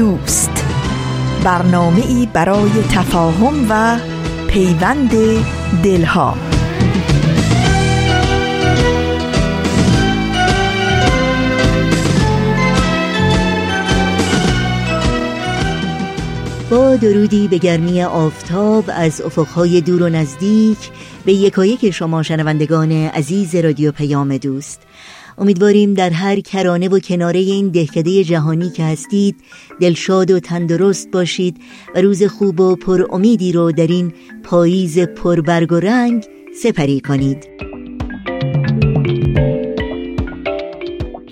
دوست. برنامه ای برای تفاهم و پیوند دلها. با درودی به گرمی آفتاب از افقهای دور و نزدیک به یکایک شما شنوندگان عزیز رادیو پیام دوست. امیدواریم در هر کرانه و کناره این دهکده جهانی که هستید دلشاد و تندرست باشید و روز خوب و پر امیدی رو در این پاییز پربرگ و رنگ سپری کنید.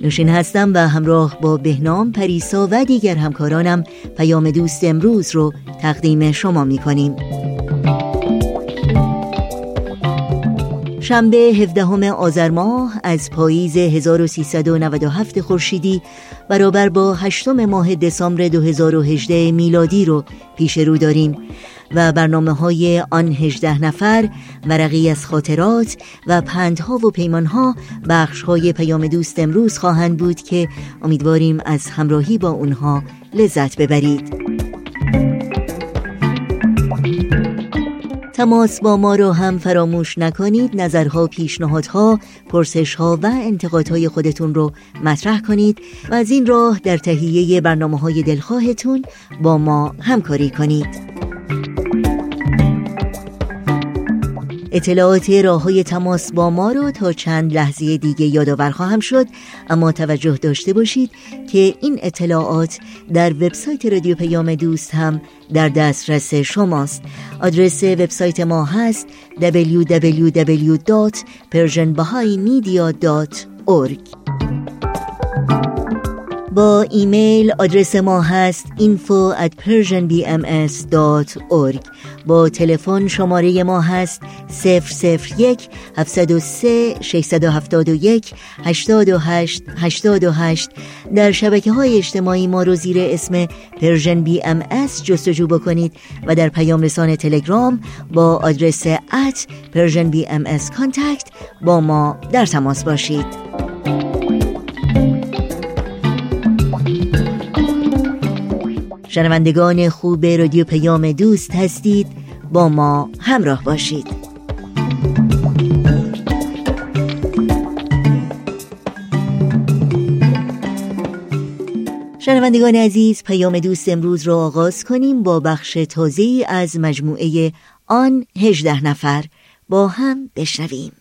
نوشین هستم و همراه با بهنام پریسا و دیگر همکارانم پیام دوست امروز رو تقدیم شما می کنیم شنبه 17 آذر ماه از پاییز 1397 خورشیدی برابر با هشتم ماه دسامبر 2018 میلادی رو پیش رو داریم و برنامه های آن 18 نفر ورقی از خاطرات و پندها و پیمانها بخش های پیام دوست امروز خواهند بود که امیدواریم از همراهی با اونها لذت ببرید. تماس با ما رو هم فراموش نکنید نظرها پیشنهادها پرسشها و انتقادهای خودتون رو مطرح کنید و از این راه در تهیه برنامه های دلخواهتون با ما همکاری کنید. اطلاعات راه های تماس با ما رو تا چند لحظه دیگه یادآور خواهم شد. اما توجه داشته باشید که این اطلاعات در وبسایت رادیو پیام دوست هم در دسترس شماست. آدرس وبسایت ما هست www.persianbahaimedia.org با ایمیل آدرس ما هست info at persianbms.org با تلفن شماره ما هست 001 703 671 828 828 در شبکه های اجتماعی ما رو زیر اسم Persian BM جستجو بکنید و در پیام رسان تلگرام با آدرس BM contact با ما در تماس باشید. شنوندگان خوب رادیو پیام دوست هستید. با ما همراه باشید. شنوندگان عزیز پیام دوست امروز را آغاز کنیم با بخش تازه از مجموعه آن هجده نفر. با هم بشنویم.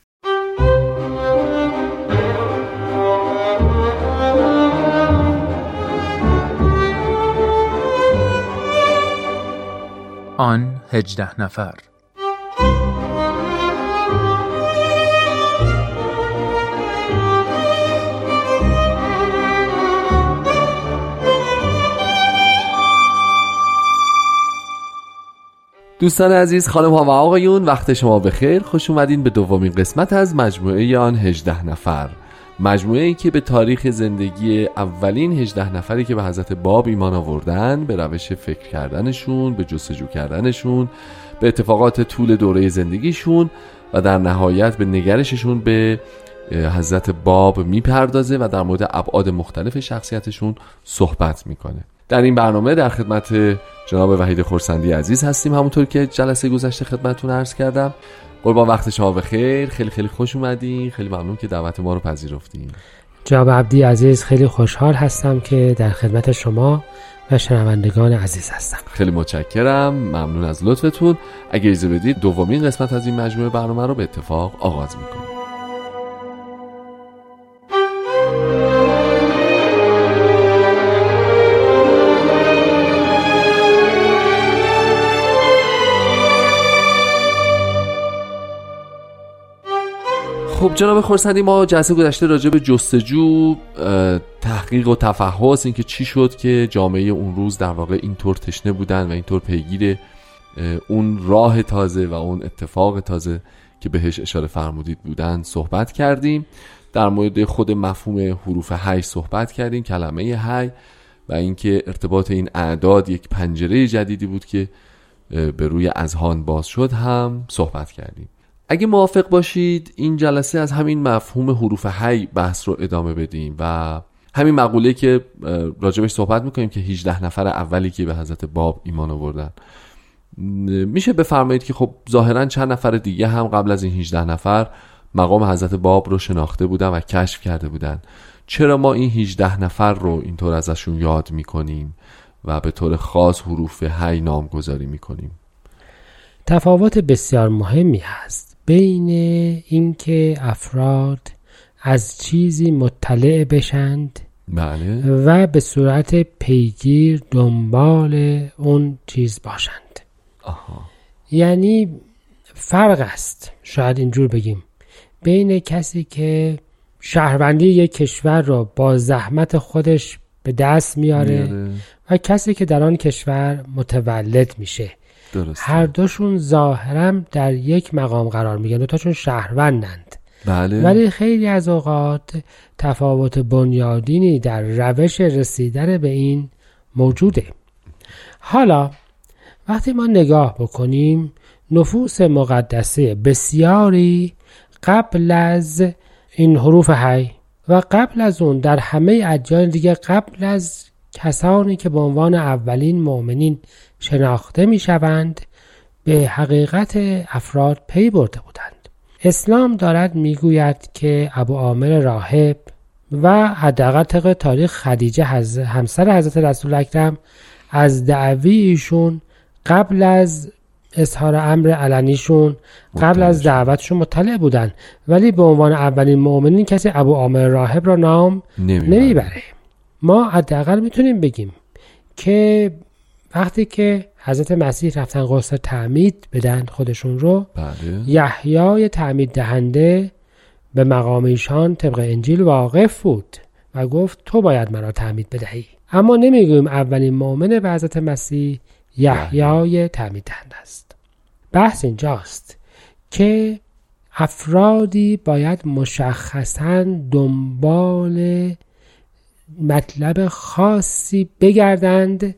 آن هجده نفر. دوستان عزیز خانم ها و آقایون وقت شما بخیر. خوش اومدین به دومین قسمت از مجموعه آن هجده نفر. مجموعه ای که به تاریخ زندگی اولین هجده نفری که به حضرت باب ایمان آوردن به روش فکر کردنشون به جستجو کردنشون به اتفاقات طول دوره زندگیشون و در نهایت به نگرششون به حضرت باب می‌پردازه و در مورد ابعاد مختلف شخصیتشون صحبت می‌کنه. در این برنامه در خدمت جناب وحید خورسندی عزیز هستیم. همونطور که جلسه گذشته خدمتتون عرض کردم قربان وقت شما بخیر. خیلی خیلی خوش اومدین. خیلی ممنون که دعوت ما رو پذیرفتین. جناب عبدی عزیز خیلی خوشحال هستم که در خدمت شما و شنوندگان عزیز هستم. خیلی متشکرم. ممنون از لطفتون. اگه اجازه بدید دومین قسمت از این مجموعه برنامه رو به اتفاق آغاز می‌کنیم. خب جناب خورسندی ما جلسه گذشته راجع به جستجو تحقیق و تفحص اینکه چی شد که جامعه اون روز در واقع اینطور تشنه بودن و اینطور پیگیر اون راه تازه و اون اتفاق تازه که بهش اشاره فرمودید بودن صحبت کردیم. در مورد خود مفهوم حروف هی صحبت کردیم کلمه هی و اینکه ارتباط این اعداد یک پنجره جدیدی بود که به روی اذهان باز شد هم صحبت کردیم. اگه موافق باشید این جلسه از همین مفهوم حروف هی بحث رو ادامه بدیم و همین مقوله که راجبش صحبت می‌کنیم که 18 نفر اولی که به حضرت باب ایمان آوردن. میشه بفرمایید که خب ظاهرا چند نفر دیگه هم قبل از این 18 نفر مقام حضرت باب رو شناخته بودن و کشف کرده بودن. چرا ما این 18 نفر رو اینطور ازشون یاد می‌کنیم و به طور خاص حروف هی نامگذاری می‌کنیم؟ تفاوت بسیار مهمی هست. بین اینکه افراد از چیزی مطلع بشند بله. و به صورت پیگیر دنبال اون چیز باشند. آها. یعنی فرق است. شاید اینجور بگیم. بین کسی که شهروندی یک کشور را با زحمت خودش به دست میاره میاره. و کسی که در آن کشور متولد میشه. درسته. هر دوشون ظاهرا در یک مقام قرار می‌گیرن. دوتاشون شهروندند. بله. ولی خیلی از اوقات تفاوت بنیادینی در روش رسیدن به این موجوده. حالا وقتی ما نگاه بکنیم نفوس مقدسه بسیاری قبل از این حروف هی و قبل از اون در همه ادیان دیگه قبل از کسانی که به عنوان اولین مؤمنین شناخته می شوند به حقیقت افراد پی برده بودند. اسلام دارد می‌گوید که ابو عامر راهب و حداقل طبق تاریخ خدیجه همسر حضرت رسول اکرم از دعوی ایشون قبل از اظهار امر علنیشون قبل از دعوتشون مطلع بودن ولی به عنوان اولین مؤمنین کسی ابو عامر راهب را نام نمی‌بره نمی‌بره. ما حداقل می‌تونیم بگیم که وقتی که حضرت مسیح رفتن غسل تعمید بدن خودشون رو بله. یحیای تعمید دهنده به مقام ایشان طبق انجیل واقف بود و گفت تو باید مرا تعمید بدهی. اما نمی‌گوییم اولین مؤمن به حضرت مسیح یحیای تعمید دهنده است. بحث اینجاست که افرادی باید مشخصا دنبال مطلب خاصی بگردند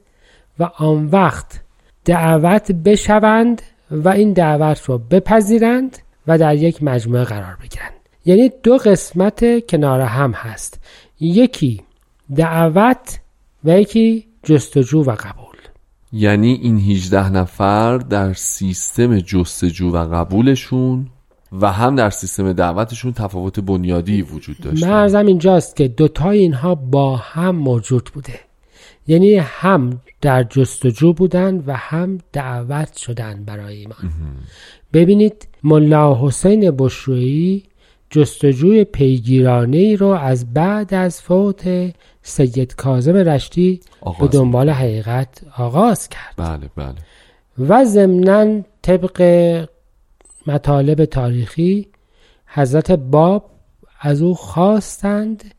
و آن وقت دعوت بشوند و این دعوت رو بپذیرند و در یک مجموعه قرار بگیرند. یعنی دو قسمت کنار هم هست. یکی دعوت و یکی جستجو و قبول. یعنی این 18 نفر در سیستم جستجو و قبولشون و هم در سیستم دعوتشون تفاوت بنیادی وجود داشته مرزم اینجاست که دوتای اینها با هم موجود بوده. یعنی هم در جستجو بودن و هم دعوت شدن برای ایمان. ببینید ملا حسین بشرویی جستجوی پیگیرانه ای رو از بعد از فوت سید کاظم رشتی به دنبال حقیقت آغاز کرد. بله بله. و ضمنا طبق مطالب تاریخی حضرت باب از او خواستند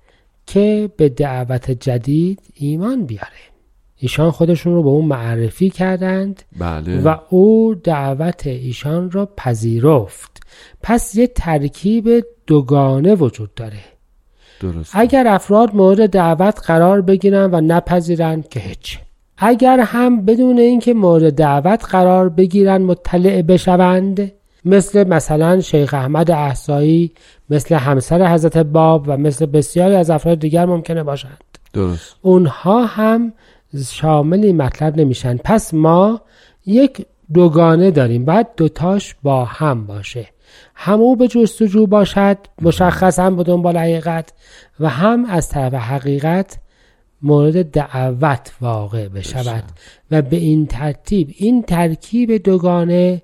که به دعوت جدید ایمان بیاره. ایشان خودشون رو به اون معرفی کردند بله. و او دعوت ایشان را پذیرفت. پس یه ترکیب دوگانه وجود داره. درست اگر افراد مورد دعوت قرار بگیرن و نپذیرند که هیچ. اگر هم بدون اینکه مورد دعوت قرار بگیرن مطلع بشوند مثل مثلا شیخ احمد احسایی مثل همسر حضرت باب و مثل بسیاری از افراد دیگر ممکنه باشند. درست. اونها هم شامل این مطلب نمیشن. پس ما یک دوگانه داریم. باید دوتاش با هم باشه. هم او به جستجو باشد مشخص هم به دنبال حقیقت و هم از طرف حقیقت مورد دعوت واقع بشود. و به این ترتیب این ترکیب دوگانه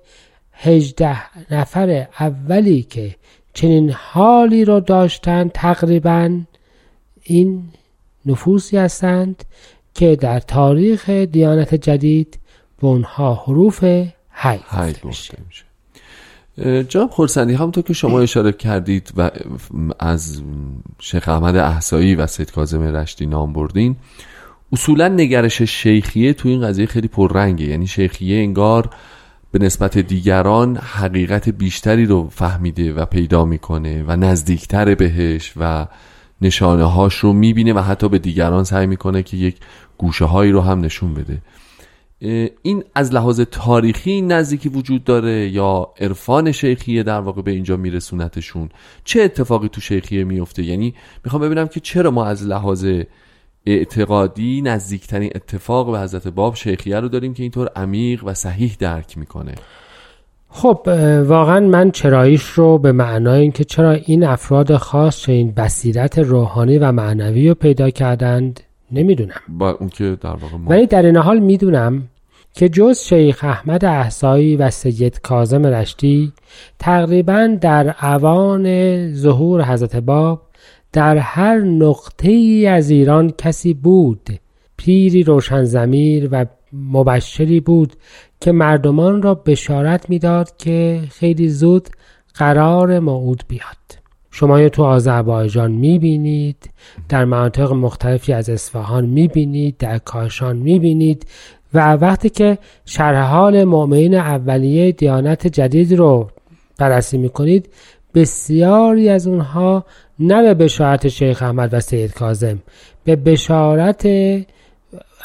هجده نفر اولی که چنین حالی رو داشتند تقریبا این نفوسی هستند که در تاریخ دیانت جدید به اونها حروف گفته میشه. جناب خورسندی همونطور که شما اشاره کردید و از شیخ احمد احسایی و سید کاظم رشتی نام بردین اصولا نگرش شیخیه تو این قضیه خیلی پررنگه یعنی شیخیه انگار به نسبت دیگران حقیقت بیشتری رو فهمیده و پیدا می‌کنه و نزدیکتر بهش و نشانه هاش رو می‌بینه و حتی به دیگران سعی می‌کنه که یک گوشه هایی رو هم نشون بده. این از لحاظ تاریخی نزدیکی وجود داره یا عرفان شیخیه در واقع به اینجا میرسونتشون؟ چه اتفاقی تو شیخیه میفته یعنی می‌خوام ببینم که چرا ما از لحاظ اعتقادی نزدیکترین اتفاق به حضرت باب شیخیه رو داریم که اینطور عمیق و صحیح درک می‌کنه. خب واقعا من چراییش رو به معنای اینکه چرا این افراد خاص چه این بصیرت روحانی و معنوی رو پیدا کردند نمی‌دونم. با اون که در واقع ولی در این حال می‌دونم که جز شیخ احمد احسایی و سید کازم رشتی تقریبا در اوان ظهور حضرت باب در هر نقطه ای از ایران کسی بود. پیری روشن زمیر و مبشری بود که مردمان را بشارت می‌داد که خیلی زود قرار موعود بیاد. شما تو آذربایجان می‌بینید در مناطق مختلفی از اصفهان می‌بینید در کاشان می‌بینید و وقتی که شرح حال مؤمنین اولیه دیانت جدید رو بررسی می‌کنید بسیاری از اونها نه به بشارت شیخ احمد و سید کازم به بشارت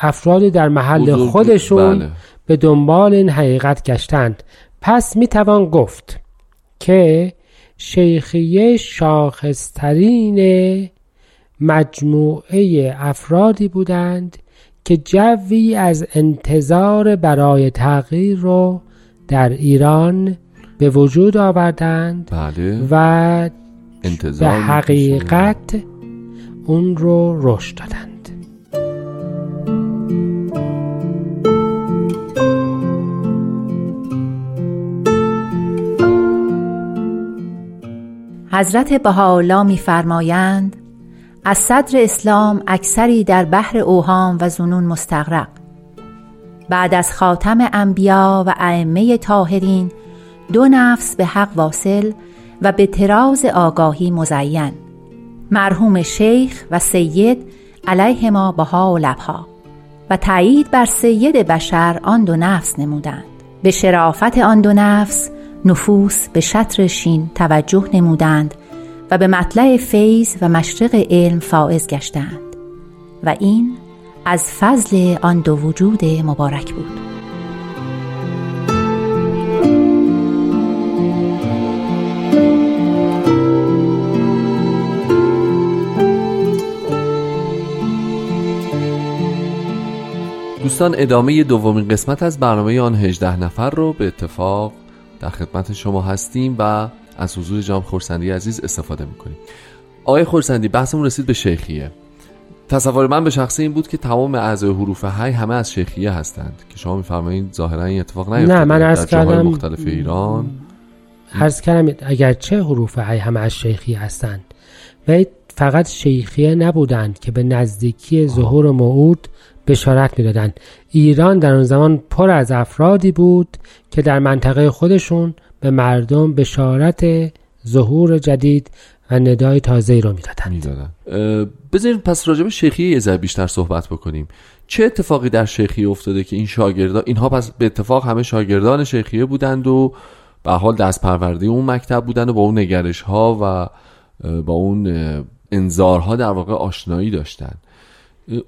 افرادی در محل خودشون بله. به دنبال این حقیقت گشتند پس می‌توان گفت که شیخیه شاخصترین مجموعه افرادی بودند که جوی از انتظار برای تغییر رو در ایران به وجود آوردند بله. و به حقیقت اون رو رشد دادند. حضرت بهاءالله میفرمایند از صدر اسلام اکثری در بحر اوهام و زنون مستغرق. بعد از خاتم انبیا و ائمه طاهرین دو نفس به حق واصل و به تراز آگاهی مزین. مرحوم شیخ و سید علیهما بها و لبها. و تایید بر سید بشر آن دو نفس نمودند. به شرافت آن دو نفس نفوس به شطر شین توجه نمودند و به مطلع فیض و مشرق علم فائز گشتند. و این از فضل آن دو وجود مبارک بود. دوستان ادامه دومین قسمت از برنامه آن 18 نفر رو به اتفاق در خدمت شما هستیم و از حضور جام خورسندی عزیز استفاده می‌کنیم. آقای خورسندی بحثمون رسید به شیخیه. تصور من به شخصی این بود که تمام اعضای حروف های همه از شیخیه هستند. که شما میفرمایید ظاهرا این اتفاق نیفتاده نه من از کردم مختلف ایران. عرض کردم اگرچه حروف های همه از شیخیه هستند. و فقط شیخیه نبودند که به نزدیکی ظهور موعود بشارت می‌دادند ایران در اون زمان پر از افرادی بود که در منطقه خودشون به مردم بشارت ظهور جدید و ندای تازه رو می‌دادند. می‌دادن. بذارید پس راجب شیخی یه ذره بیشتر صحبت بکنیم. چه اتفاقی در شیخی افتاده که این شاگردان اینها پس به اتفاق همه شاگردان شیخیه بودند و به حال دست پرورده اون مکتب بودند و با اون نگرش ها و با اون انذارها در واقع آشنایی داشتند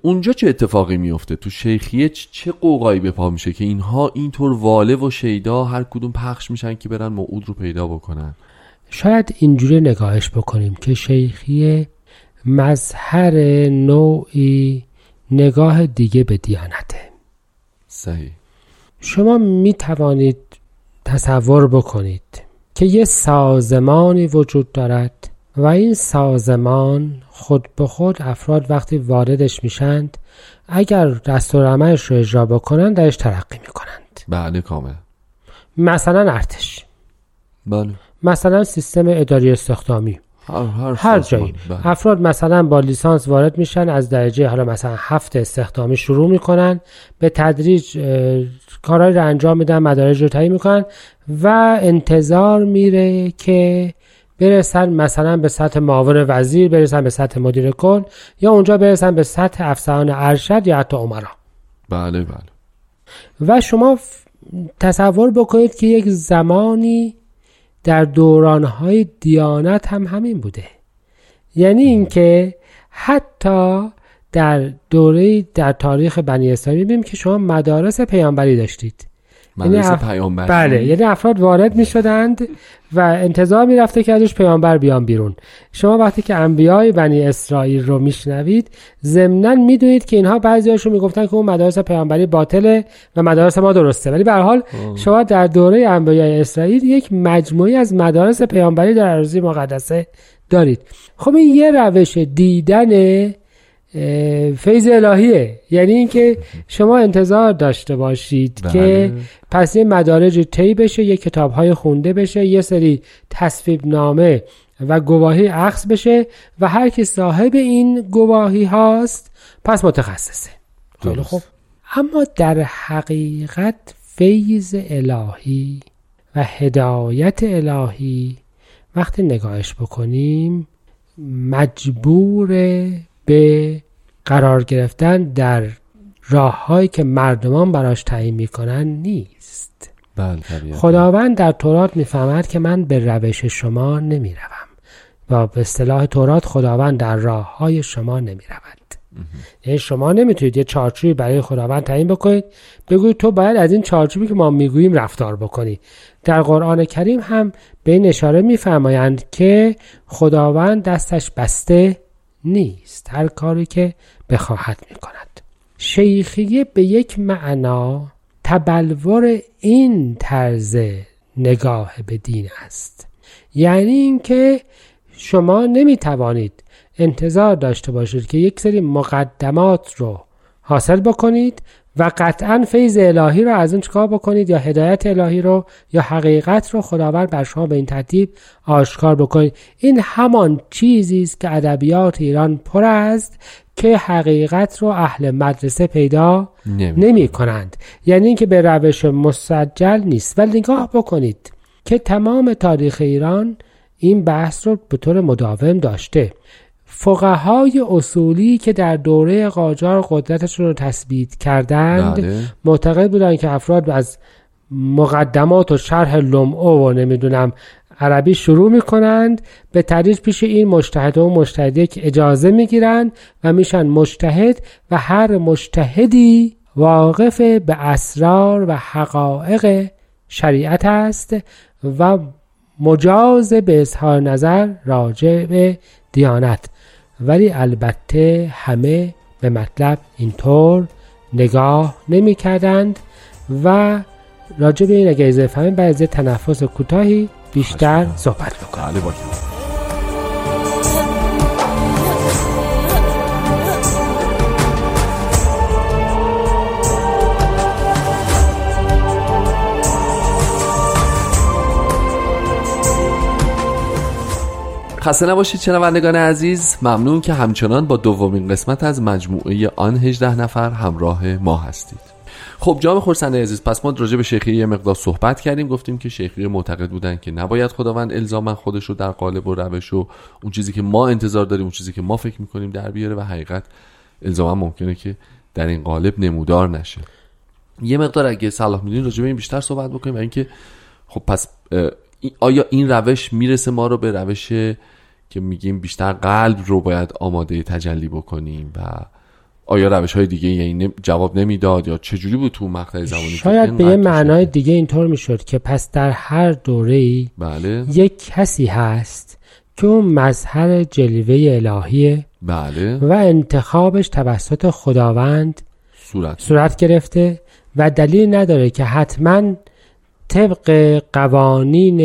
اونجا چه اتفاقی میفته تو شیخیه چه قوقایی به پا میشه که اینها اینطور واله و شیدا هر کدوم پخش میشن که برن موعود رو پیدا بکنن؟ شاید اینجوری نگاهش بکنیم که شیخیه مظهر نوعی نگاه دیگه به دیانته. صحیح. شما می توانید تصور بکنید که یه سازمانی وجود دارد و این سازمان خود به خود افراد وقتی واردش میشند اگر دستور عملش رو اجرا بکنن درش ترقی می‌کنند. بله کامل. مثلا ارتش. بله. مثلا سیستم اداری استخدامی. هر, هر, هر جایی. بله. افراد مثلا با لیسانس وارد میشن از درجه حالا مثلا هفت استخدامی شروع می‌کنن به تدریج کارهایی رو انجام میدن مدارج رو تعیین می‌کنن و انتظار میره که برسن مثلا به سطح معاون وزیر برسن به سطح مدیر کل یا اونجا برسن به سطح افسران ارشد یا حتی عمرا بله بله. و شما تصور بکنید که یک زمانی در دورانهای دیانت هم همین بوده. یعنی اینکه حتی در دوره در تاریخ بنی اسرائیل می‌بینیم که شما مدارس پیامبری داشتید. مدرسه یعنی اف- پیامبر. بله یعنی افراد وارد می شدند و انتظار می رفته که ازش پیامبر بیان بیرون. شما وقتی که انبیای بنی اسرائیل رو میشنوید ضمنا می‌دونید که اینها بعضیاشون می‌گفتن که اون مدارس پیامبری باطله و مدارس ما درسته. ولی به حال شما در دوره انبیای اسرائیل یک مجموعی از مدارس پیامبری در اراضی مقدسه دارید. خب این یه روش دیدن فیض الهیه یعنی اینکه شما انتظار داشته باشید بله. که پس یه مدارج طی بشه یه کتاب های خونده بشه یه سری تصویب نامه و گواهی عکس بشه و هر کی صاحب این گواهی هاست پس متخصصه خیلی. خوب اما در حقیقت فیض الهی و هدایت الهی وقتی نگاهش بکنیم مجبور به قرار گرفتن در راههایی که مردمان براش تعیین می‌کنن نیست. بله. خداوند در تورات می‌فهمد که من به روش شما نمی‌روم و به اصطلاح تورات خداوند در راه های شما نمی‌رود. یعنی شما نمی‌تونید یه چارچوبی برای خداوند تعیین بکنید. بگویید تو باید از این چارچوبی که ما می‌گوییم رفتار بکنی. در قرآن کریم هم به این اشاره میفرمایند که خداوند دستش بسته نیست هر کاری که بخواهد می‌کند. شیخیه به یک معنا تبلور این طرز نگاه به دین است. یعنی اینکه شما نمی توانید انتظار داشته باشید که یک سری مقدمات رو حاصل بکنید و قطعا فیض الهی رو از اون چکار بکنید یا هدایت الهی رو یا حقیقت رو خداوند بر شما به این ترتیب آشکار بکنید. این همان چیزی است که ادبیات ایران پر است که حقیقت رو اهل مدرسه پیدا نمی- نمی کنند. یعنی اینکه به روش مسجل نیست. ولی نگاه بکنید که تمام تاریخ ایران این بحث رو به طور مداوم داشته. فقهای اصولی که در دوره قاجار قدرتشون رو تثبیت کردند بله. معتقد بودند که افراد از مقدمات و شرح لمعو و نمی‌دونم عربی شروع می‌کنند به تدریج پیش این مجتهد و مجتهدی که اجازه می‌گیرند و میشن مجتهد و هر مجتهدی واقف به اسرار و حقایق شریعت است و مجاز به اظهار نظر راجع به دیانت ولی البته همه به مطلب اینطور نگاه نمی کردند و راجع به این اگه اضافه بعد تنفس کوتاهی بیشتر صحبت بکنم خسته نباشید شنوندگان عزیز. ممنون که همچنان با دومین قسمت از مجموعه آن 18 نفر همراه ما هستید. خب جام خورسنده عزیز پس ما راجع به شیخی یه مقدار صحبت کردیم. گفتیم که شیخی معتقد بودن که نباید خداوند الزاما خودش رو در قالب و روش و اون چیزی که ما انتظار داریم اون چیزی که ما فکر می‌کنیم در بیاره و حقیقت الزاما ممکنه که در این قالب نمودار نشه. یه مقدار اگه صلاح می‌دونید راجع به این بیشتر صحبت بکنیم و اینکه خب پس آیا این روش می‌رسه ما رو به روش که میگیم بیشتر قلب رو باید آماده تجلی بکنیم و آیا روش های دیگه یعنی جواب نمی‌داد یا چجوری بود تو مقطع زمانی شاید به یه معنای؟ دیگه اینطور می‌شد که پس در هر دوره بله یک کسی هست که اون مظهر جلوه الهیه بله و انتخابش توسط خداوند صورت صورت گرفته و دلیل نداره که حتما طبق قوانین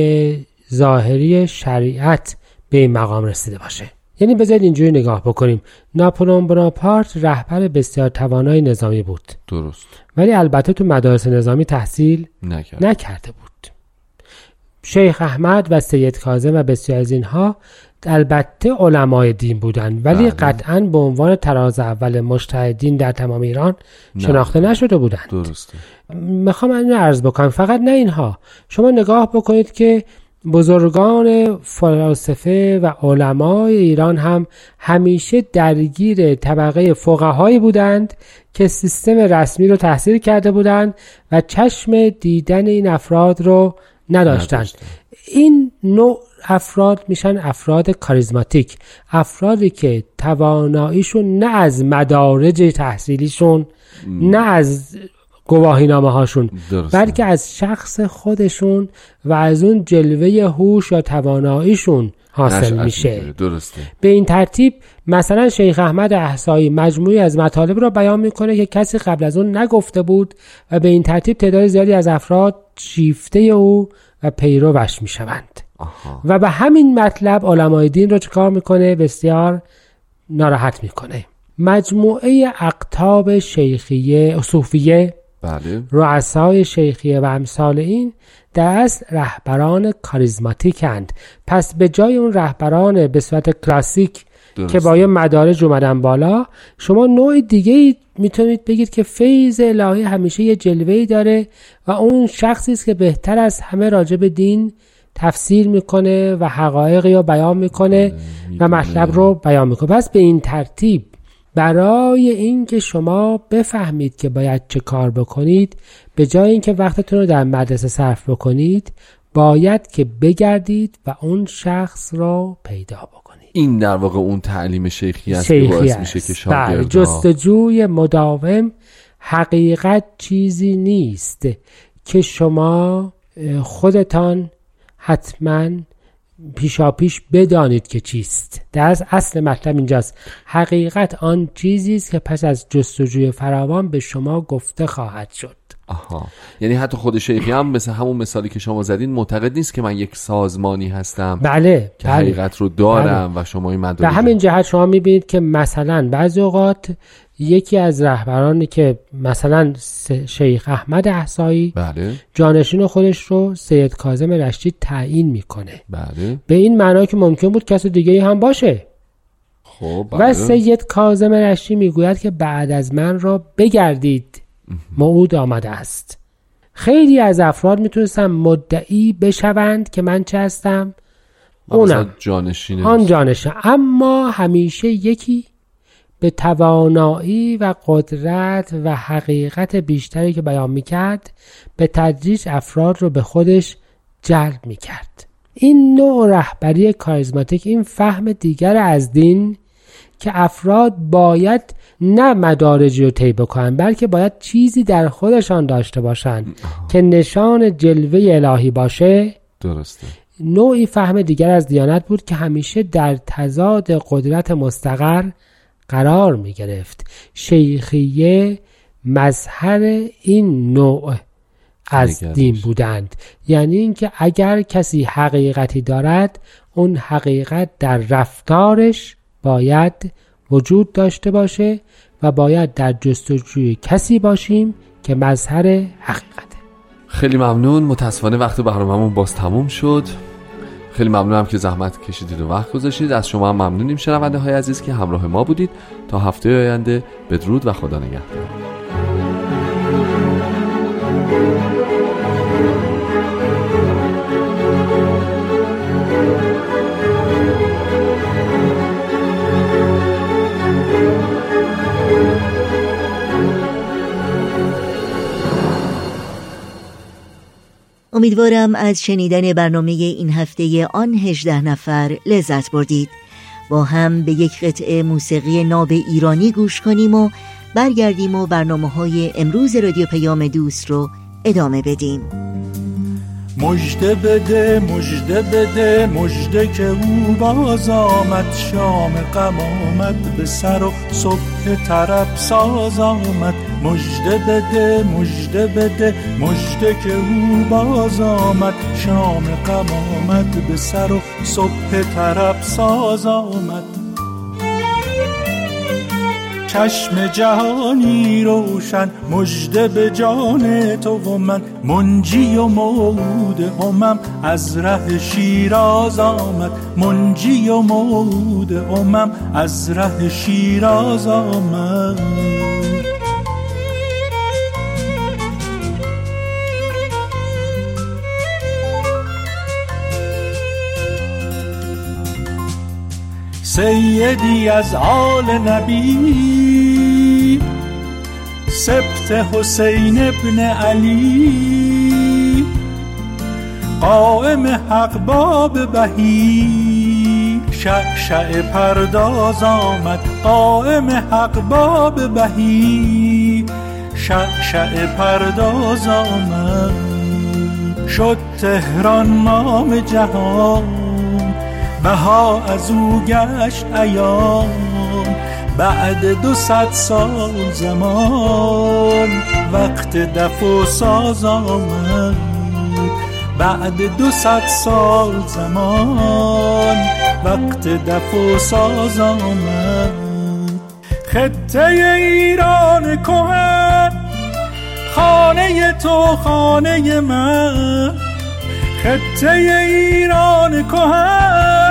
ظاهری شریعت به این مقام رسیده باشه. یعنی بذارید اینجوری نگاه بکنیم. ناپولون بناپارت رهبر بسیار توانای نظامی بود. درست. ولی البته تو مدارس نظامی تحصیل نکرد نکرده بود. شیخ احمد و سید کاظم و بسیار از اینها البته علمای دین بودند ولی بله. قطعا به عنوان تراز اول مجتهدین در تمام ایران شناخته نشده بودند. درسته. می‌خوام اینو عرض بکنم فقط نه اینها. شما نگاه بکنید که بزرگان فلاسفه و علمای ایران هم همیشه درگیر طبقه فقهایی بودند که سیستم رسمی رو تحصیل کرده بودند و چشم دیدن این افراد رو نداشتند. نداشتن. این نوع افراد میشن افراد کاریزماتیک افرادی که تواناییشون نه از مدارج تحصیلیشون نه از گواهی نامه هاشون بلکه از شخص خودشون و از اون جلوه هوش یا تواناییشون حاصل میشه. درسته. به این ترتیب مثلا شیخ احمد احسایی مجموعی از مطالب را بیان می‌کنه که کسی قبل از اون نگفته بود و به این ترتیب تعداد زیادی از افراد شیفته او و پیروش می‌شوند. و به همین مطلب علمای دین رو چکار می‌کنه؟ بسیار ناراحت می‌کنه. مجموعه اقتاب شیخیه صوفیه بله. رؤسای شیخیه و امثال این در اصل رهبران کاریزماتیکند. پس به جای اون رهبران به صورت کلاسیک که با یه مدارج اومدن بالا شما نوع دیگه می‌تونید بگید که فیض الهی همیشه یه جلوه داره و اون شخصی است که بهتر از همه راجع به دین تفسیر می‌کنه و حقایقی رو بیان می‌کنه و مطلب رو بیان می‌کنه. پس به این ترتیب برای اینکه شما بفهمید که باید چه کار بکنید به جای اینکه وقتتون رو در مدرسه صرف بکنید باید که بگردید و اون شخص را پیدا بکنید. این در واقع اون تعلیم شیخی است که باعث میشه که بله، شاگرد جستجوی مداوم حقیقت چیزی نیست که شما خودتان حتما پیشا پیش بدانید که چیست در اصل مطلب اینجاست حقیقت آن چیزی است که پس از جستجوی فراوان به شما گفته خواهد شد آها یعنی حتی خود شیخی هم مثل همون مثالی که شما زدین معتقد نیست که من یک سازمانی هستم بله که بله. حقیقت رو دارم بله. و شما این به همین جهت شما می‌بینید که مثلا بعضی اوقات یکی از رهبرانی که مثلا شیخ احمد احسایی بله. جانشین خودش رو سید کاظم رشتی تعیین می‌کنه. بله. به این معنا که ممکن بود کس دیگه هم باشه. خب بله. و سید کاظم رشتی می‌گوید که بعد از من را بگردید. موعود آمده است. خیلی از افراد می‌تونستن مدعی بشوند که من چه هستم. اونم. جانشین آن جانشین. اما همیشه یکی به توانایی و قدرت و حقیقت بیشتری که بیان می‌کرد به تدریج افراد رو به خودش جلب می‌کرد. این نوع رهبری کاریزماتیک این فهم دیگر از دین که افراد باید نه مدارجی رو طی بکنن بلکه باید چیزی در خودشان داشته باشند که نشان جلوه الهی باشه. درسته. نوعی فهم دیگر از دیانت بود که همیشه در تضاد قدرت مستقر قرار می گرفت. شیخیه مظهر این نوع از دین بودند. یعنی اینکه اگر کسی حقیقتی دارد اون حقیقت در رفتارش باید وجود داشته باشه و باید در جستجوی کسی باشیم که مظهر حقیقته. خیلی ممنون. متاسفانه وقت برنامه‌مون باز تموم شد. خیلی ممنونم که زحمت کشیدید و وقت گذاشتید. از شما هم ممنونیم شنونده های عزیز که همراه ما بودید. تا هفته آینده بدرود و خدا نگهدار. امیدوارم از شنیدن برنامه این هفته آن هجده نفر لذت بردید. با هم به یک قطعه موسیقی ناب ایرانی گوش کنیم و برگردیم و برنامه های امروز رادیو پیام دوست رو ادامه بدیم. مجده بده مجده بده مجده که او باز آمد شام غم آمد به سر و صبح طرب ساز آمد. مجده بده مجده بده مجده که او باز آمد شام غم آمد به سر و صبح طرب ساز آمد. چشم جهانی روشن مجده به جان تو و من منجی و مود امم. از ره شیراز آمد منجی و مود امم. از ره شیراز آمد. سیدی از آل نبی. سبت حسین ابن علی. قائم حق باب بهی. شعشع پرداز آمد قائم حق باب بهی. شعشع پرداز آمد شد تهران مام جهان. بها از او گشت ایام. بعد دو صد سال زمان وقت دف و ساز آمد. بعد دو صد سال زمان وقت دف و ساز آمد. خطه ایران کهن خانه تو خانه من. خطه ایران کهن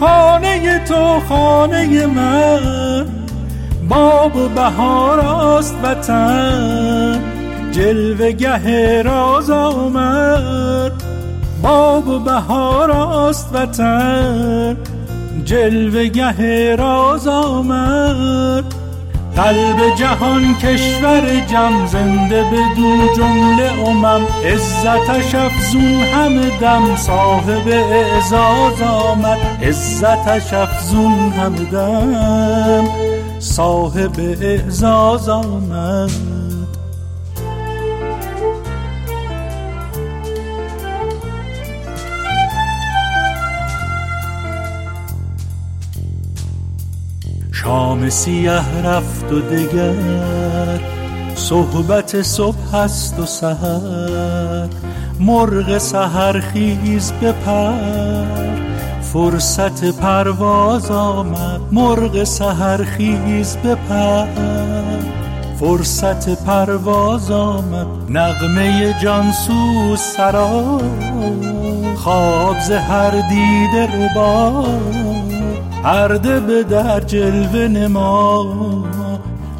خانه تو خانه من. باب و بهار است وطن. جلوه گه راز آمد. باب و بهار است وطن. جلوه گه راز آمد. قلب جهان کشور جم زنده به دو جمله امم. عزتش افزون همه دم صاحب اعزاز آمد. عزتش افزون همه دم صاحب اعزاز آمد شام سیه رفت و دگر صحبت صبح است و سهر مرغ سهر خیز بپر فرصت پرواز آمد مرغ سهر خیز بپر فرصت پرواز آمد نغمه جانسوز سرا خواب هر دیده ربا. پرده به در جلوه نما.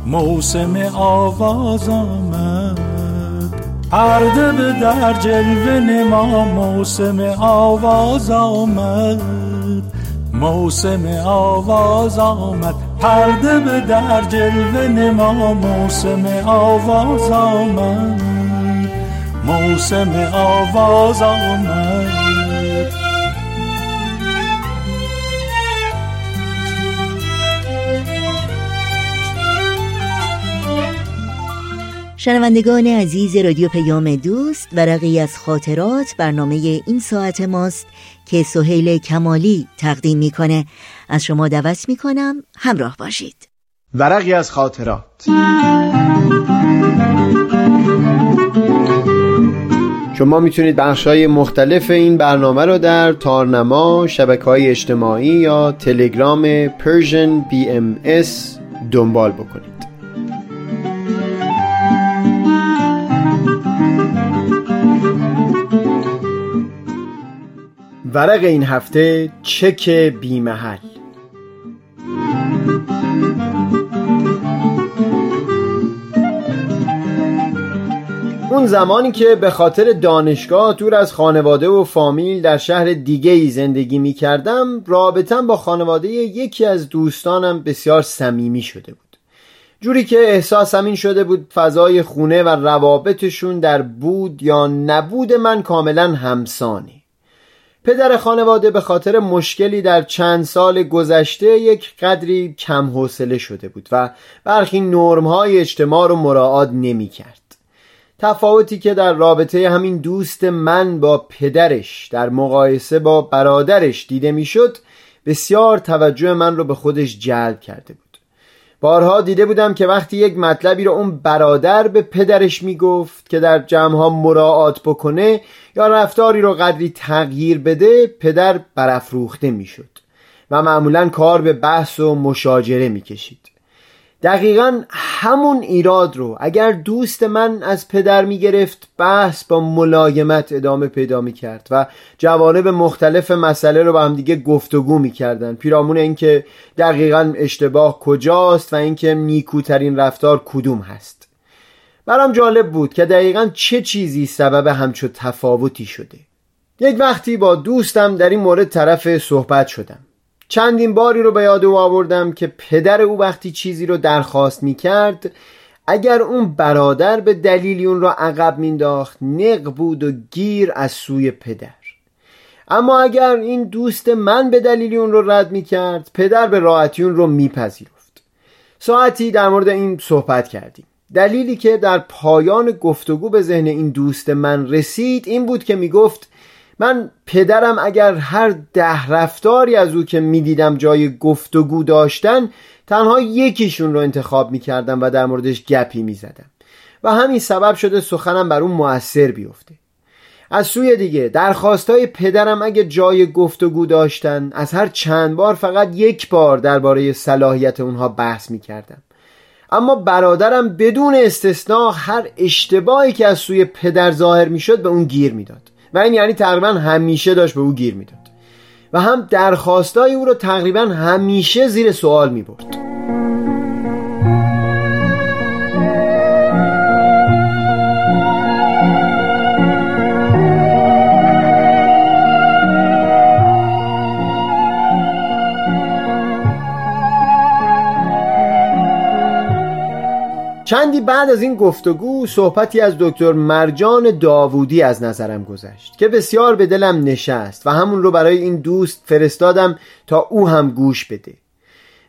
موسم آواز آمد پرده به در جلوه نما. موسم آواز آمد. موسم آواز آمد. پرده به در جلوه نما. موسم آواز آمد. موسم آواز آمد. شنوندگان عزیز رادیو پیام دوست ورقی از خاطرات برنامه این ساعت ماست که سهیل کمالی تقدیم می‌کنه. از شما دعوت می‌کنم همراه باشید. ورقی از خاطرات. شما می‌تونید بخشای مختلف این برنامه رو در تارنما، شبکه های اجتماعی یا تلگرام Persian BMS دنبال بکنید. ورق این هفته چک بیمحل. اون زمانی که به خاطر دانشگاه دور از خانواده و فامیل در شهر دیگه ای زندگی می کردم رابطم با خانواده یکی از دوستانم بسیار صمیمی شده بود. جوری که احساسم این شده بود فضای خونه و روابطشون در بود یا نبود من کاملا همسانی پدر خانواده به خاطر مشکلی در چند سال گذشته یک قدری کم حوصله شده بود و برخی نرم های اجتماع رو مراعات نمی کرد تفاوتی که در رابطه همین دوست من با پدرش در مقایسه با برادرش دیده می‌شد بسیار توجه من رو به خودش جلب کرده بود. بارها دیده بودم که وقتی یک مطلبی رو اون برادر به پدرش می‌گفت که در جمعها مراعات بکنه یا رفتاری رو قدری تغییر بده پدر برافروخته می‌شد و معمولا کار به بحث و مشاجره می‌کشید. دقیقا همون ایراد رو. اگر دوست من از پدر می‌گرفت بحث با ملایمت ادامه پیدا می‌کرد و جوانب مختلف مسئله رو با هم دیگه گفتگو می‌کردن. پیرامون اینکه دقیقا اشتباه کجاست و اینکه نیکوترین رفتار کدوم هست. برام جالب بود که دقیقا چه چیزی سبب همچو تفاوتی شده. یک وقتی با دوستم در این مورد طرف صحبت شدم. چندین باری رو به یاد او آوردم که پدر او وقتی چیزی رو درخواست می کرد اگر اون برادر به دلیلی اون را عقب مینداخت نق بود و گیر از سوی پدر. اما اگر این دوست من به دلیلی اون رو رد می‌کرد پدر به راحتی اون رو میپذیرفت. ساعتی در مورد این صحبت کردیم. دلیلی که در پایان گفتگو به ذهن این دوست من رسید این بود که می‌گفت من پدرم اگر هر ده رفتاری از او که می‌دیدم جای گفتگو داشتن تنها یکیشون رو انتخاب می‌کردم و در موردش گپی می‌زدم. و همین سبب شده سخنم بر اون موثر بیفته. از سوی دیگه درخواستای پدرم اگه جای گفتگو داشتن از هر چند بار فقط یک بار درباره صلاحیت اونها بحث می‌کردم. اما برادرم بدون استثناء هر اشتباهی که از سوی پدر ظاهر می‌شد به اون گیر می‌داد. و این یعنی تقریبا همیشه داشت به او گیر می‌داد. و هم درخواستای او رو تقریبا همیشه زیر سوال می‌برد. چندی بعد از این گفتگو صحبتی از دکتر مرجان داوودی از نظرم گذشت که بسیار به دلم نشست و همون رو برای این دوست فرستادم تا او هم گوش بده.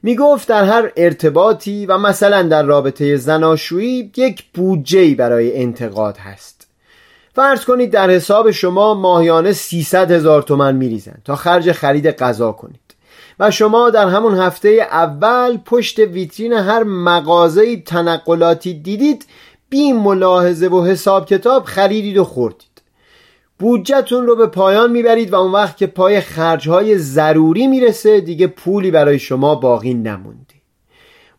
می گفت در هر ارتباطی و مثلا در رابطه زناشویی یک بودجه برای انتقاد هست. فرض کنید در حساب شما ماهیانه 300 هزار تومن می ریزن تا خرج خرید غذا کنید. و شما در همون هفته اول پشت ویترین هر مغازه تنقلاتی دیدید بی ملاحظه و حساب کتاب خریدید و خوردید. بودجهتون رو به پایان می‌برید و اون وقت که پای خرجهای ضروری می‌رسه دیگه پولی برای شما باقی نمونده.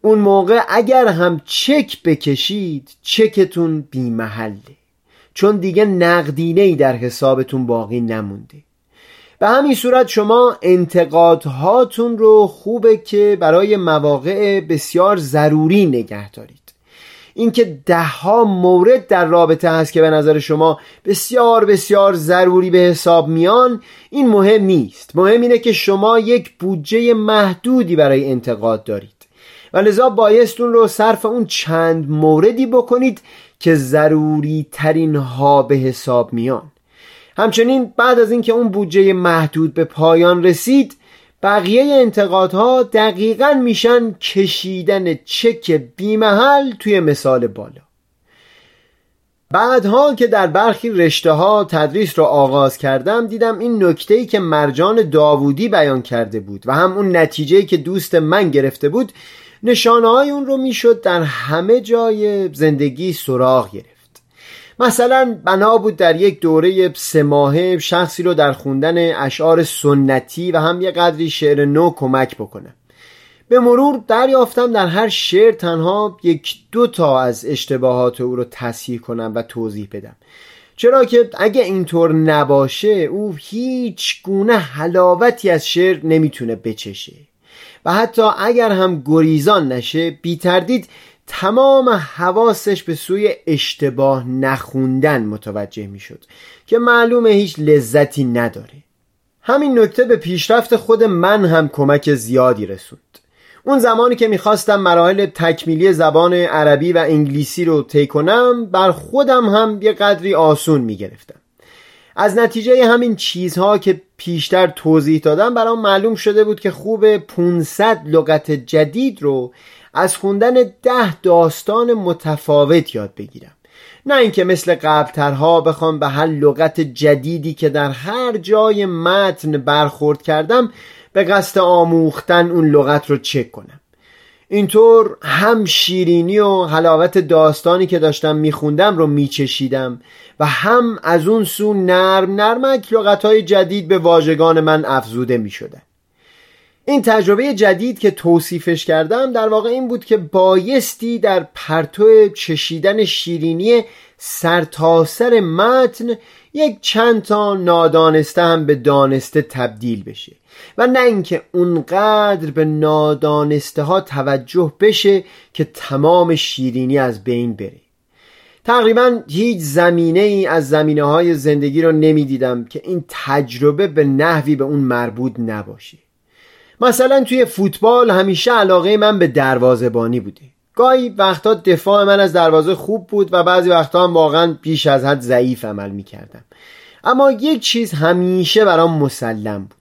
اون موقع اگر هم چک بکشید چکتون بیمحله. چون دیگه نقدینه ای در حسابتون باقی نمونده. به همین صورت شما انتقادهاتون رو خوبه که برای مواقع بسیار ضروری نگه دارید. اینکه دهها مورد در رابطه هست که به نظر شما بسیار بسیار ضروری به حساب میان این مهم نیست. مهم اینه که شما یک بودجه محدودی برای انتقاد دارید. و لذا بایستون رو صرف اون چند موردی بکنید که ضروری ترین ها به حساب میان. همچنین بعد از اینکه اون بودجه محدود به پایان رسید بقیه انتقادها دقیقا میشن کشیدن چک بیمحل توی مثال بالا. بعدها که در برخی رشته ها تدریس را آغاز کردم دیدم این نکته ای که مرجان داوودی بیان کرده بود و هم اون نتیجه که دوست من گرفته بود نشانه های اون رو می‌شد در همه جای زندگی سراغ گرفت. مثلا بنا بود در یک دوره سه ماهه شخصی رو در خوندن اشعار سنتی و هم یه قدری شعر نو کمک بکنم به مرور دریافتم در هر شعر تنها یک دو تا از اشتباهات او رو تصحیح کنم و توضیح بدم. چرا که اگه اینطور نباشه او هیچ گونه حلاوتی از شعر نمی‌تونه بچشه. و حتی اگر هم گریزان نشه بی تردید تمام حواسش به سوی اشتباه نخوندن متوجه می شد که معلومه هیچ لذتی نداره. همین نکته به پیشرفت خود من هم کمک زیادی رسوند. اون زمانی که می‌خواستم مراحل تکمیلی زبان عربی و انگلیسی رو طی کنم بر خودم هم یه قدری آسون می‌گرفتم. از نتیجه همین چیزها که پیشتر توضیح دادم برام معلوم شده بود که خوب 500 لغت جدید رو از خوندن ده داستان متفاوت یاد بگیرم. نه اینکه مثل قبلترها بخوام به هر لغت جدیدی که در هر جای متن برخورد کردم به قصد آموختن اون لغت رو چک کنم. اینطور هم شیرینی و حلاوت داستانی که داشتم میخوندم رو میچشیدم و هم از اون سو نرم نرمک لغتهای جدید به واژگان من افزوده می‌شدن. این تجربه جدید که توصیفش کردم در واقع این بود که بایستی در پرتو چشیدن شیرینی سرتاسر متن یک چند تا نادانسته هم به دانسته تبدیل بشه و نه اینکه اونقدر به نادانسته ها توجه بشه که تمام شیرینی از بین بره. تقریبا هیچ زمینه ای از زمینه های زندگی رو نمی‌دیدم که این تجربه به نحوی به اون مربوط نباشه. مثلا توی فوتبال همیشه علاقه من به دروازبانی بوده. گاهی وقتا دفاع من از دروازه خوب بود و بعضی وقتا هم واقعا بیش از حد ضعیف عمل می‌کردم. اما یک چیز همیشه برام مسلم بود.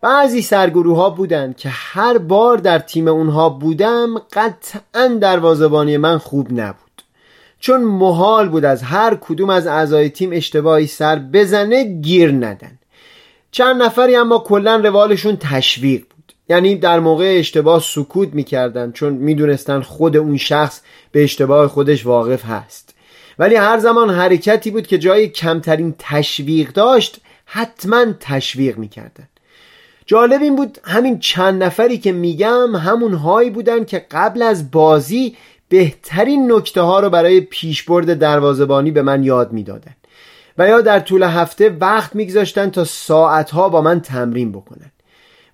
بعضی سرگروه ها بودن که هر بار در تیم اونها بودم قطعا دروازبانی من خوب نبود. چون محال بود از هر کدوم از اعضای تیم اشتباهی سر بزنه گیر ندن. چند نفری اما کلا روالشون تشویق بود. یعنی در موقع اشتباه سکوت می‌کردن چون می‌دونستن خود اون شخص به اشتباه خودش واقف هست. ولی هر زمان حرکتی بود که جای کمترین تشویق داشت حتما تشویق می‌کردن. جالب این بود همین چند نفری که میگم همون هایی بودن که قبل از بازی بهترین نکته ها رو برای پیشبرد دروازبانی به من یاد می‌دادن. و یا در طول هفته وقت میگذاشتن تا ساعتها با من تمرین بکنن.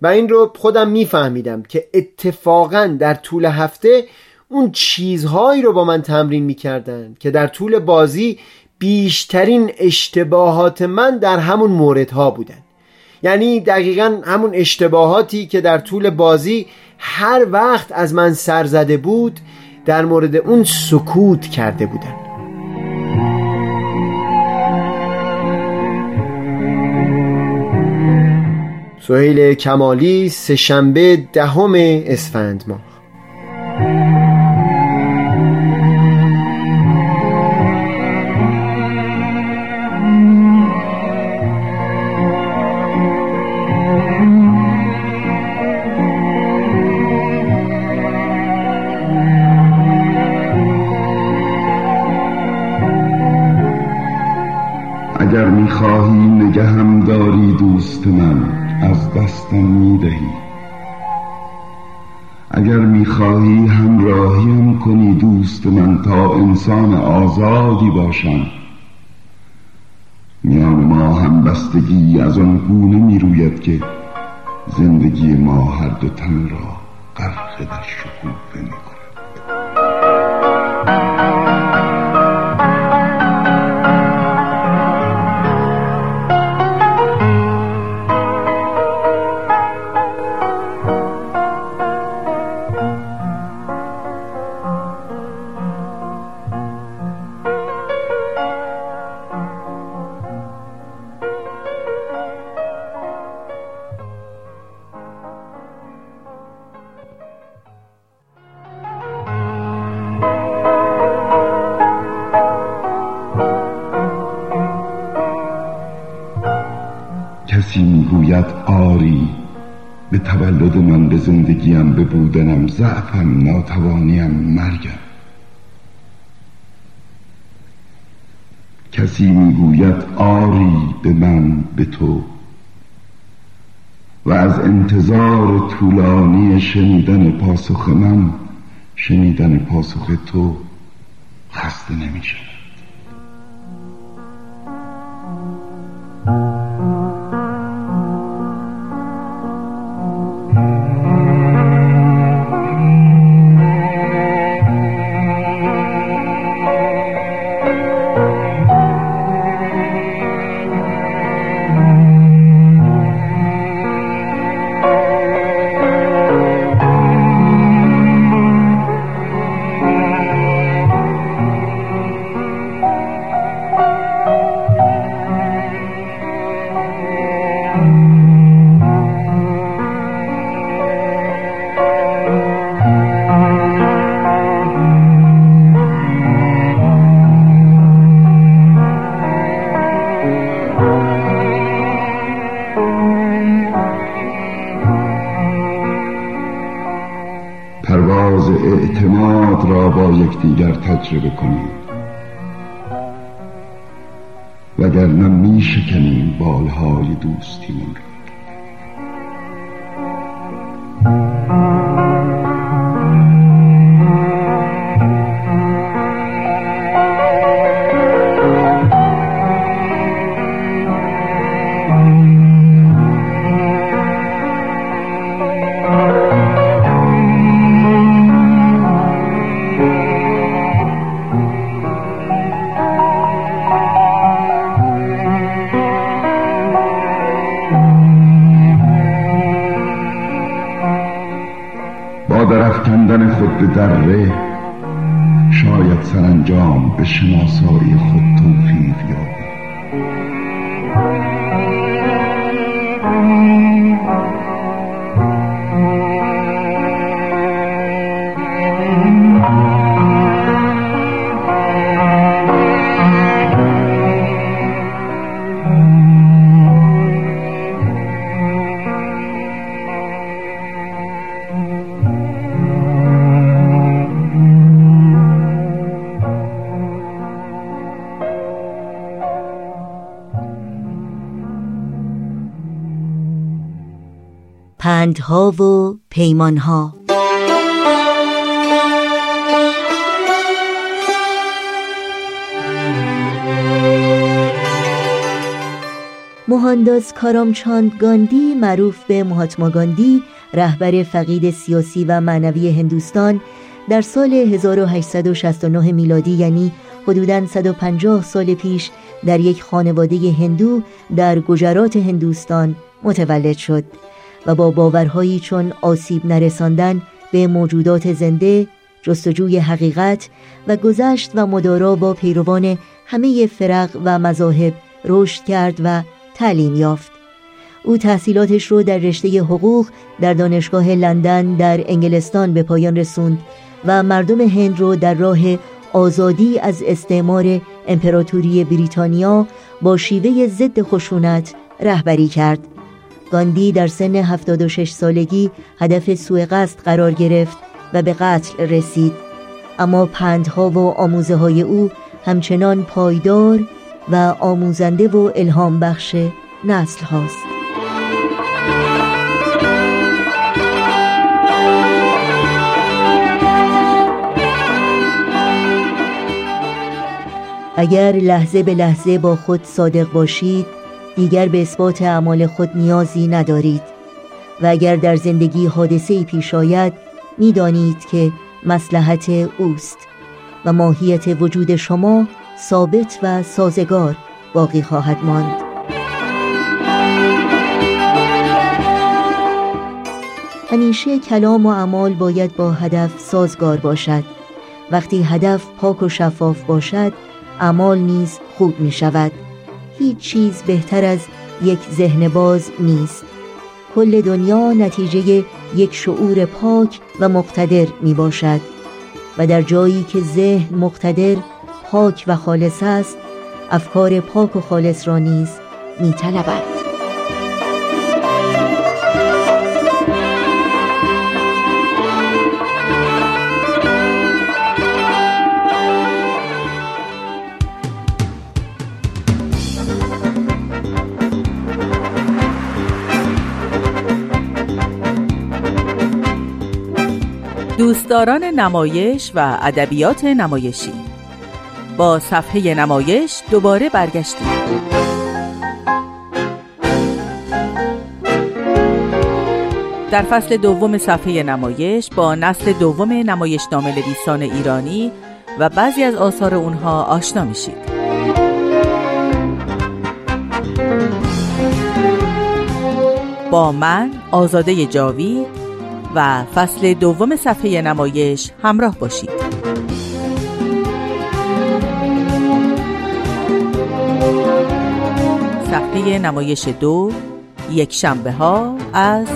و این رو خودم میفهمیدم که اتفاقا در طول هفته اون چیزهایی رو با من تمرین می‌کردن که در طول بازی بیشترین اشتباهات من در همون موردها بودن. یعنی دقیقا همون اشتباهاتی که در طول بازی هر وقت از من سر زده بود در مورد اون سکوت کرده بودن. سهیل کمالی سهشنبه دهم اسفند ماه. اگر می‌خواهی نگهم داری دوست من از دستم می‌دهی. اگر می‌خواهی همراهیم کنی دوست من تا انسان آزادی باشم. میان ما هم بستگی از آن گونه می‌روید که زندگی ما هر دو تن را غرق در شکوفه می‌کند. زندگیم به بودنم ضعفم ناتوانیم مرگم. کسی می‌گوید آری به من به تو. و از انتظار طولانی شنیدن پاسخ من شنیدن پاسخ تو خسته نمیشه executed و پیمانها موهانداز کارامچاند گاندی معروف به مهاتما گاندی رهبر فقید سیاسی و معنوی هندوستان در سال 1869 میلادی یعنی حدوداً 150 سال پیش در یک خانواده هندو در گجرات هندوستان متولد شد. و با باورهایی چون آسیب نرساندن به موجودات زنده جستجوی حقیقت و گذشت و مدارا با پیروان همه فرق و مذاهب رشد کرد و تعلیم یافت. او تحصیلاتش رو در رشته حقوق در دانشگاه لندن در انگلستان به پایان رسوند و مردم هند رو در راه آزادی از استعمار امپراتوری بریتانیا با شیوه ضد خشونت رهبری کرد. گاندی در سن 76 سالگی هدف سوء قصد قرار گرفت و به قتل رسید. اما پندها و آموزه های او همچنان پایدار و آموزنده و الهام بخش نسل هاست. اگر لحظه به لحظه با خود صادق باشید دیگر به اثبات اعمال خود نیازی ندارید. و اگر در زندگی حادثه پیش آید می‌دانید که مسلحت اوست و ماهیت وجود شما ثابت و سازگار باقی خواهد ماند. همیشه کلام و اعمال باید با هدف سازگار باشد. وقتی هدف پاک و شفاف باشد اعمال نیز خوب می شود هیچ چیز بهتر از یک ذهن باز نیست کل دنیا نتیجه یک شعور پاک و مقتدر می باشد و در جایی که ذهن مقتدر پاک و خالص است افکار پاک و خالص را نیز می طلبد. دوستداران نمایش و ادبیات نمایشی. با صفحه نمایش دوباره برگشتیم. در فصل دوم صفحه نمایش با نسل دوم نمایش نامه نویسان ایرانی و بعضی از آثار اونها آشنا میشید. با من آزاده جاوید و فصل دوم صفحه نمایش همراه باشید. صفحه نمایش دو یک شنبه ها از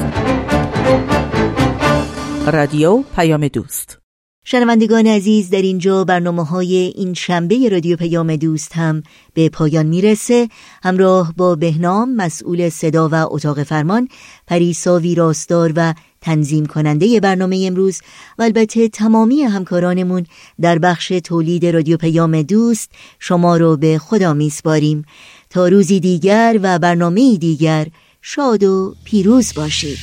رادیو پیام دوست. شنوندگان عزیز در اینجا برنامه های این شنبه رادیو پیام دوست هم به پایان می‌رسه. همراه با بهنام مسئول صدا و اتاق فرمان پریسا ویراستار و تنظیم کننده برنامه امروز. و البته تمامی همکارانمون در بخش تولید رادیو پیام دوست شما رو به خدا میسپاریم. تا روزی دیگر و برنامه دیگر شاد و پیروز باشید.